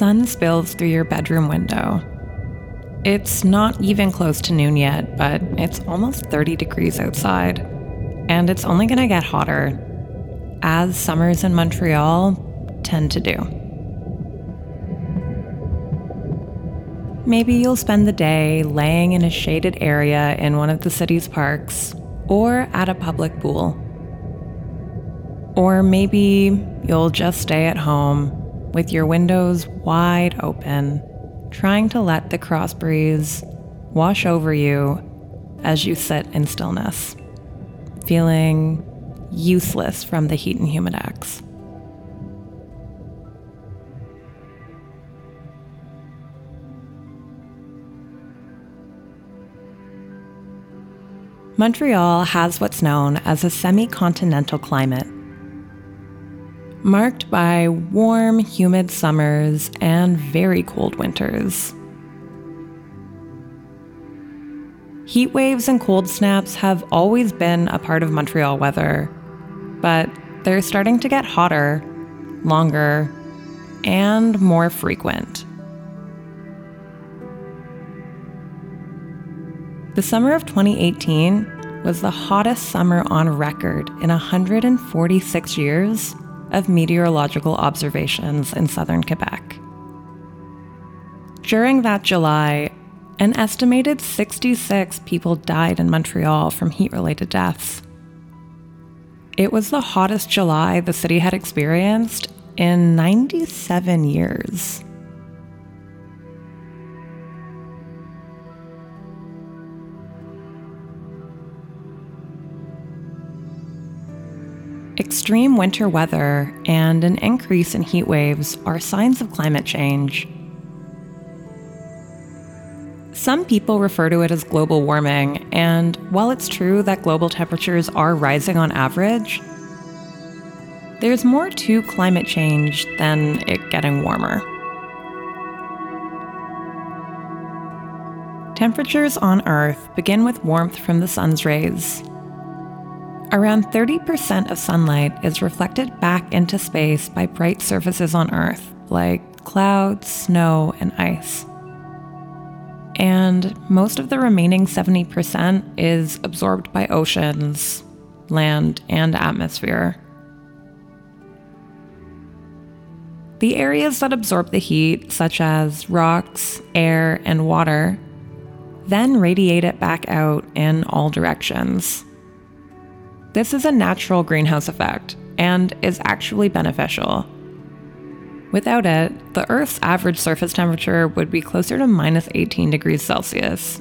sun spills through your bedroom window. It's not even close to noon yet, but it's almost 30 degrees outside. And it's only going to get hotter, as summers in Montreal tend to do. Maybe you'll spend the day laying in a shaded area in one of the city's parks or at a public pool. Or maybe you'll just stay at home with your windows wide open, trying to let the cross breeze wash over you as you sit in stillness, feeling useless from the heat and humidex. Montreal has what's known as a semi continental climate marked by warm, humid summers and very cold winters. Heat waves and cold snaps have always been a part of Montreal weather, but they're starting to get hotter, longer, and more frequent. The summer of 2018 was the hottest summer on record in 146 years of meteorological observations in southern Quebec. During that July, an estimated 66 people died in Montreal from heat related deaths. It was the hottest July the city had experienced in 97 years. Extreme winter weather and an increase in heat waves are signs of climate change. Some people refer to it as global warming, and while it's true that global temperatures are rising on average, there's more to climate change than it getting warmer. Temperatures on Earth begin with warmth from the sun's rays, Around 30% of sunlight is reflected back into space by bright surfaces on Earth, like clouds, snow, and ice. And most of the remaining 70% is absorbed by oceans, land, and atmosphere. The areas that absorb the heat, such as rocks, air, and water, then radiate it back out in all directions. This is a natural greenhouse effect and is actually beneficial. Without it, the Earth's average surface temperature would be closer to minus 18 degrees Celsius,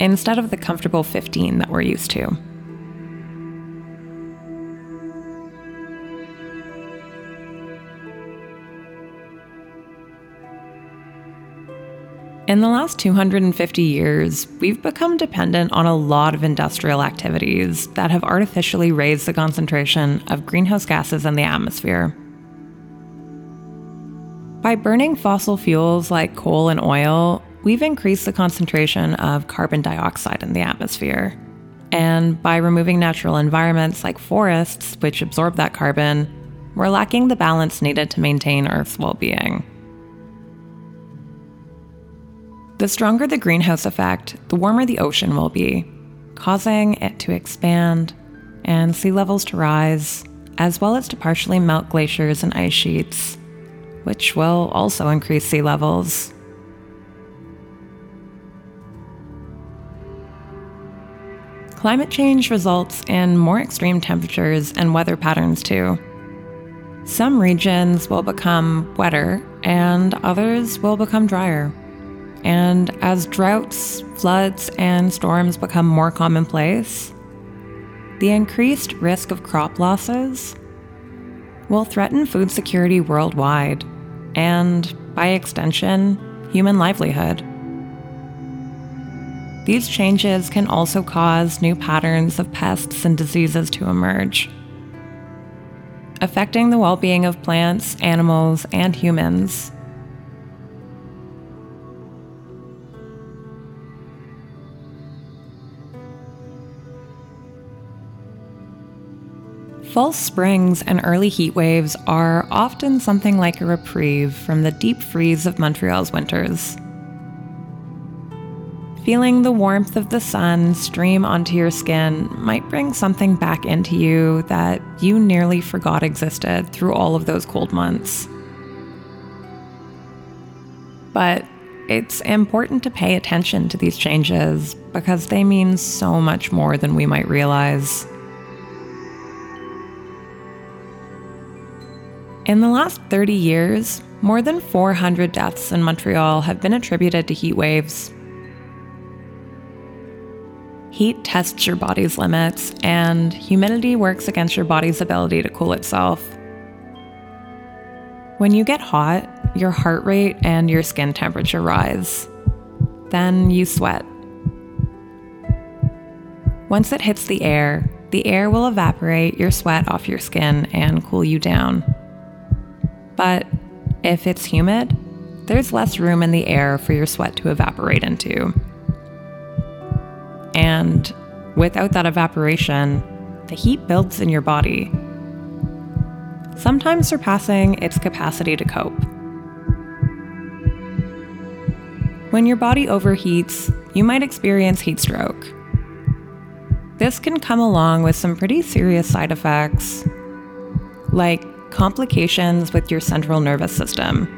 instead of the comfortable 15 that we're used to. In the last 250 years, we've become dependent on a lot of industrial activities that have artificially raised the concentration of greenhouse gases in the atmosphere. By burning fossil fuels like coal and oil, we've increased the concentration of carbon dioxide in the atmosphere. And by removing natural environments like forests, which absorb that carbon, we're lacking the balance needed to maintain Earth's well being. The stronger the greenhouse effect, the warmer the ocean will be, causing it to expand and sea levels to rise, as well as to partially melt glaciers and ice sheets, which will also increase sea levels. Climate change results in more extreme temperatures and weather patterns too. Some regions will become wetter and others will become drier. And as droughts, floods, and storms become more commonplace, the increased risk of crop losses will threaten food security worldwide and, by extension, human livelihood. These changes can also cause new patterns of pests and diseases to emerge, affecting the well being of plants, animals, and humans False springs and early heat waves are often something like a reprieve from the deep freeze of Montreal's winters. Feeling the warmth of the sun stream onto your skin might bring something back into you that you nearly forgot existed through all of those cold months. But it's important to pay attention to these changes because they mean so much more than we might realize. In the last 30 years, more than 400 deaths in Montreal have been attributed to heat waves. Heat tests your body's limits, and humidity works against your body's ability to cool itself. When you get hot, your heart rate and your skin temperature rise. Then you sweat. Once it hits the air, the air will evaporate your sweat off your skin and cool you down. But if it's humid, there's less room in the air for your sweat to evaporate into. And without that evaporation, the heat builds in your body, sometimes surpassing its capacity to cope. When your body overheats, you might experience heat stroke. This can come along with some pretty serious side effects, like complications with your central nervous system.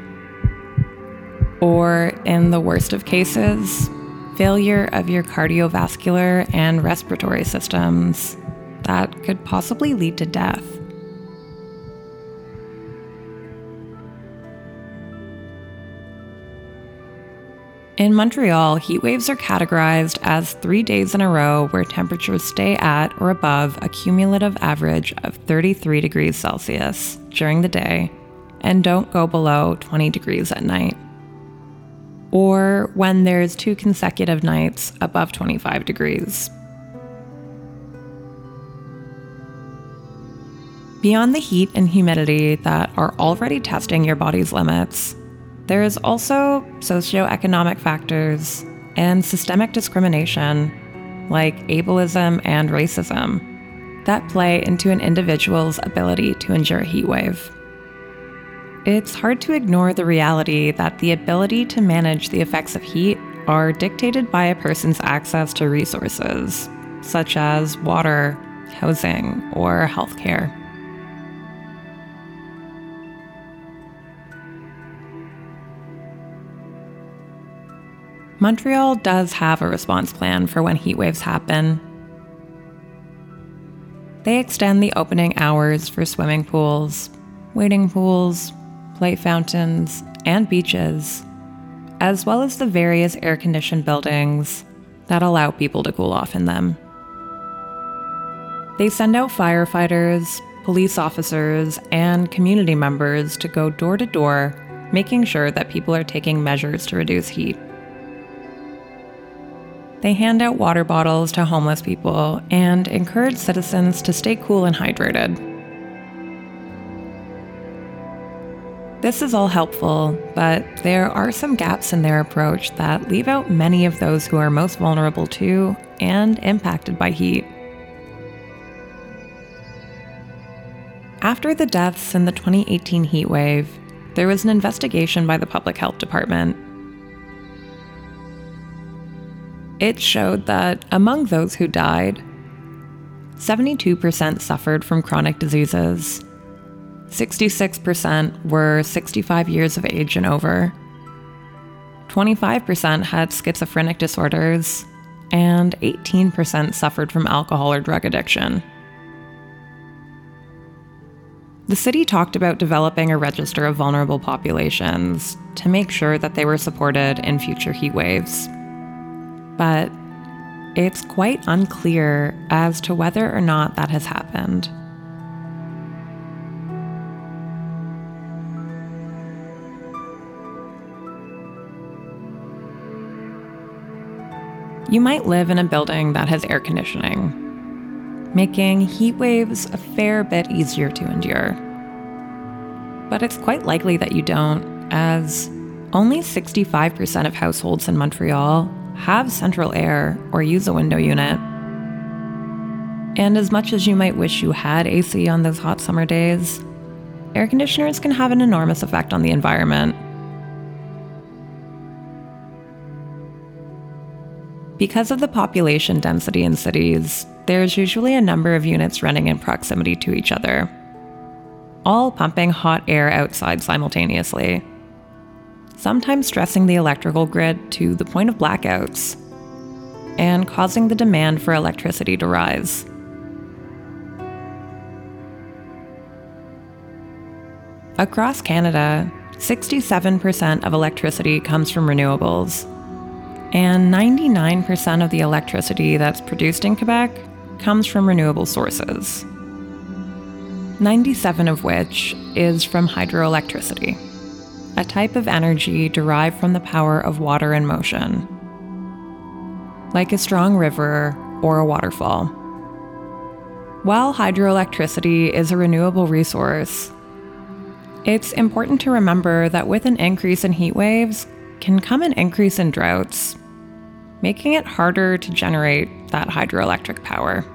Or, in the worst of cases, failure of your cardiovascular and respiratory systems that could possibly lead to death. In Montreal, heat waves are categorized as three days in a row where temperatures stay at or above a cumulative average of 33 degrees Celsius during the day and don't go below 20 degrees at night. Or when there's two consecutive nights above 25 degrees. Beyond the heat and humidity that are already testing your body's limits, there is also socioeconomic factors and systemic discrimination, like ableism and racism, that play into an individual's ability to endure a heat wave. It's hard to ignore the reality that the ability to manage the effects of heat are dictated by a person's access to resources, such as water, housing, or healthcare. Montreal does have a response plan for when heat waves happen. They extend the opening hours for swimming pools, wading pools, play fountains, and beaches, as well as the various air conditioned buildings that allow people to cool off in them. They send out firefighters, police officers, and community members to go door to door, making sure that people are taking measures to reduce heat. They hand out water bottles to homeless people and encourage citizens to stay cool and hydrated. This is all helpful, but there are some gaps in their approach that leave out many of those who are most vulnerable to and impacted by heat. After the deaths in the 2018 heat wave, there was an investigation by the Public Health Department It showed that among those who died, 72% suffered from chronic diseases, 66% were 65 years of age and over, 25% had schizophrenic disorders, and 18% suffered from alcohol or drug addiction. The city talked about developing a register of vulnerable populations to make sure that they were supported in future heat waves but it's quite unclear as to whether or not that has happened. You might live in a building that has air conditioning, making heat waves a fair bit easier to endure. But it's quite likely that you don't, as only 65% of households in Montreal have central air or use a window unit. And as much as you might wish you had AC on those hot summer days, air conditioners can have an enormous effect on the environment. Because of the population density in cities, there's usually a number of units running in proximity to each other, all pumping hot air outside simultaneously, sometimes stressing the electrical grid to the point of blackouts and causing the demand for electricity to rise. Across Canada, 67% of electricity comes from renewables, and 99% of the electricity that's produced in Quebec comes from renewable sources. 97 of which is from hydroelectricity, a type of energy derived from the power of water in motion, like a strong river or a waterfall. While hydroelectricity is a renewable resource, it's important to remember that with an increase in heat waves can come an increase in droughts, making it harder to generate that hydroelectric power.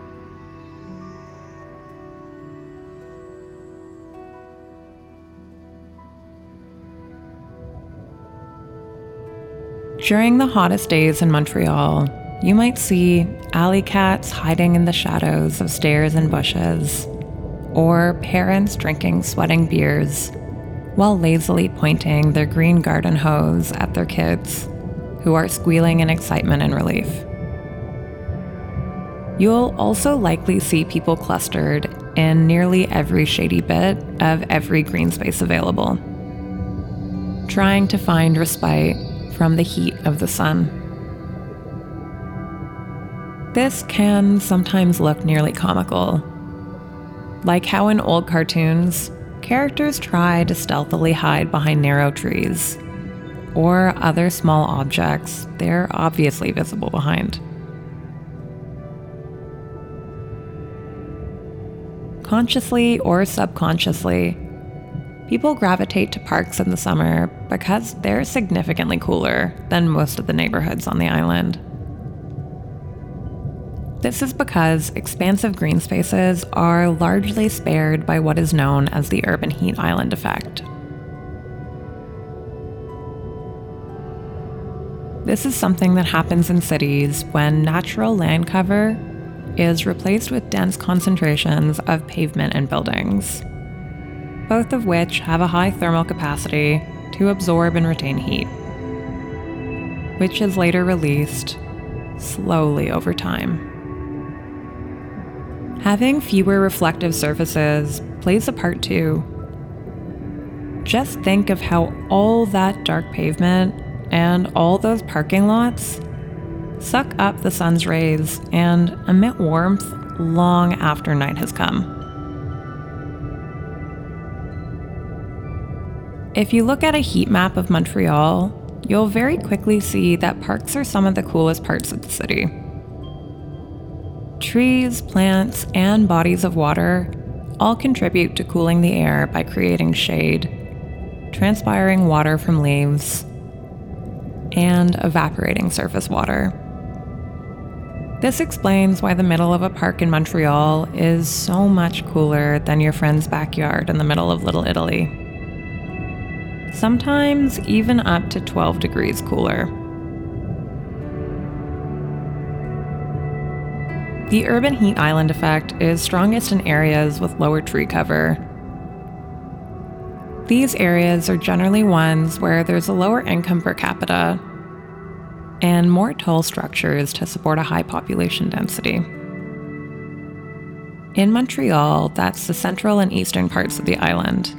During the hottest days in Montreal, you might see alley cats hiding in the shadows of stairs and bushes, or parents drinking sweating beers while lazily pointing their green garden hose at their kids, who are squealing in excitement and relief. You'll also likely see people clustered in nearly every shady bit of every green space available, trying to find respite from the heat of the sun. This can sometimes look nearly comical. Like how in old cartoons, characters try to stealthily hide behind narrow trees or other small objects they're obviously visible behind. Consciously or subconsciously, people gravitate to parks in the summer because they're significantly cooler than most of the neighborhoods on the island. This is because expansive green spaces are largely spared by what is known as the urban heat island effect. This is something that happens in cities when natural land cover is replaced with dense concentrations of pavement and buildings, both of which have a high thermal capacity to absorb and retain heat, which is later released slowly over time. Having fewer reflective surfaces plays a part too. Just think of how all that dark pavement and all those parking lots suck up the sun's rays and emit warmth long after night has come. If you look at a heat map of Montreal, you'll very quickly see that parks are some of the coolest parts of the city. Trees, plants, and bodies of water all contribute to cooling the air by creating shade, transpiring water from leaves, and evaporating surface water. This explains why the middle of a park in Montreal is so much cooler than your friend's backyard in the middle of Little Italy. Sometimes even up to 12 degrees cooler. The urban heat island effect is strongest in areas with lower tree cover. These areas are generally ones where there's a lower income per capita and more tall structures to support a high population density. In Montreal, that's the central and eastern parts of the island.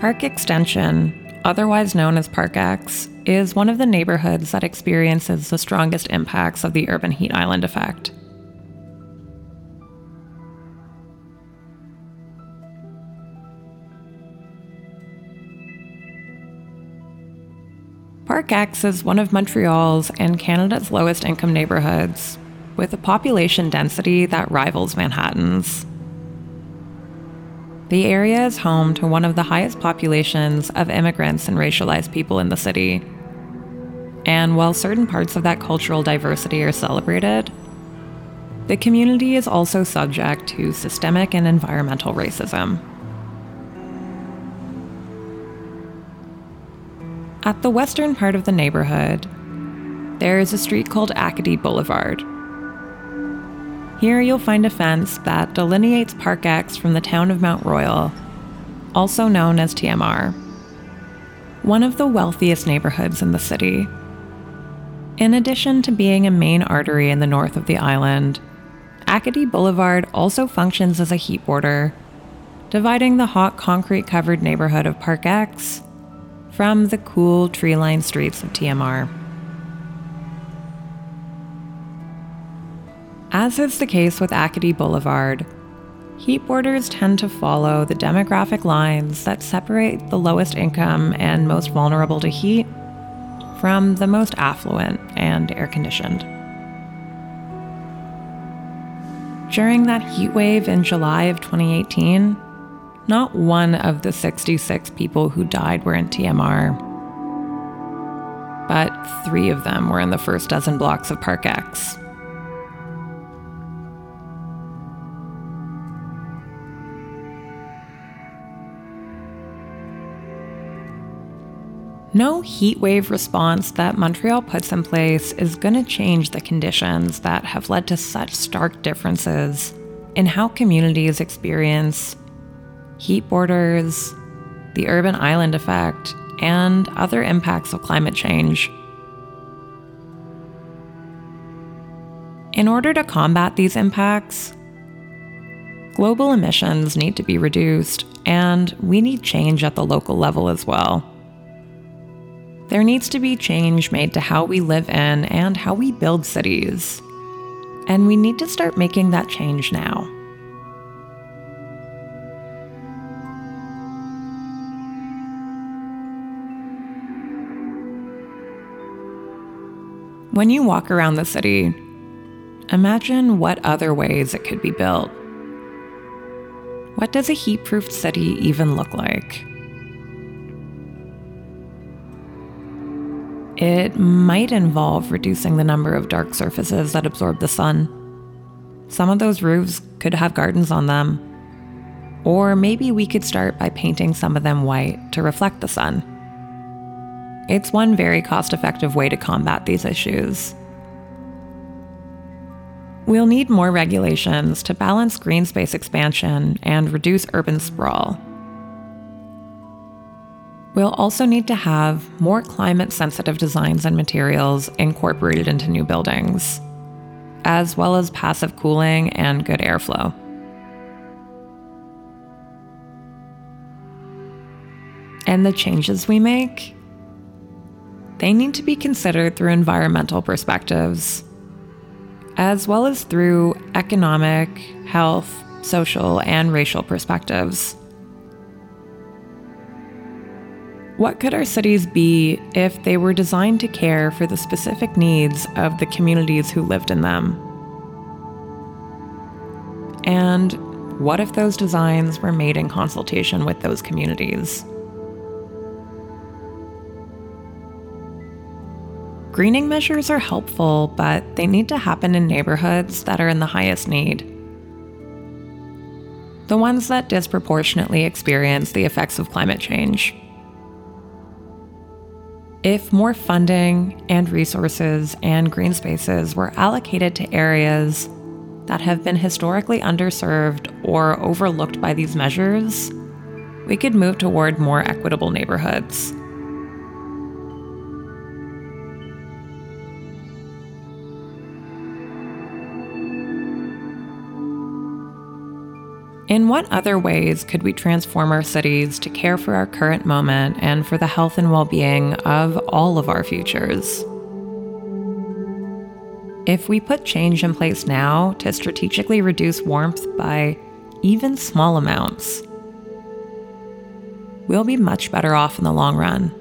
Park Extension, otherwise known as Park X, is one of the neighborhoods that experiences the strongest impacts of the urban heat island effect. Park X is one of Montreal's and Canada's lowest income neighborhoods, with a population density that rivals Manhattan's. The area is home to one of the highest populations of immigrants and racialized people in the city. And while certain parts of that cultural diversity are celebrated, the community is also subject to systemic and environmental racism. At the western part of the neighborhood, there is a street called Acadie Boulevard. Here you'll find a fence that delineates Park X from the town of Mount Royal, also known as TMR, one of the wealthiest neighborhoods in the city. In addition to being a main artery in the north of the island, Acadie Boulevard also functions as a heat border, dividing the hot concrete covered neighborhood of Park X from the cool tree lined streets of TMR. As is the case with Acadie Boulevard, heat borders tend to follow the demographic lines that separate the lowest income and most vulnerable to heat from the most affluent and air conditioned. During that heat wave in July of 2018, not one of the 66 people who died were in TMR, but three of them were in the first dozen blocks of Park X. No heat wave response that Montreal puts in place is going to change the conditions that have led to such stark differences in how communities experience heat borders, the urban island effect, and other impacts of climate change. In order to combat these impacts, global emissions need to be reduced, and we need change at the local level as well. There needs to be change made to how we live in and how we build cities. And we need to start making that change now. When you walk around the city, imagine what other ways it could be built. What does a heat proofed city even look like? It might involve reducing the number of dark surfaces that absorb the sun. Some of those roofs could have gardens on them. Or maybe we could start by painting some of them white to reflect the sun. It's one very cost effective way to combat these issues. We'll need more regulations to balance green space expansion and reduce urban sprawl. We'll also need to have more climate sensitive designs and materials incorporated into new buildings, as well as passive cooling and good airflow. And the changes we make, they need to be considered through environmental perspectives, as well as through economic, health, social, and racial perspectives. What could our cities be if they were designed to care for the specific needs of the communities who lived in them? And what if those designs were made in consultation with those communities? Greening measures are helpful, but they need to happen in neighborhoods that are in the highest need. The ones that disproportionately experience the effects of climate change. If more funding and resources and green spaces were allocated to areas that have been historically underserved or overlooked by these measures, we could move toward more equitable neighborhoods. In what other ways could we transform our cities to care for our current moment and for the health and well being of all of our futures? If we put change in place now to strategically reduce warmth by even small amounts, we'll be much better off in the long run.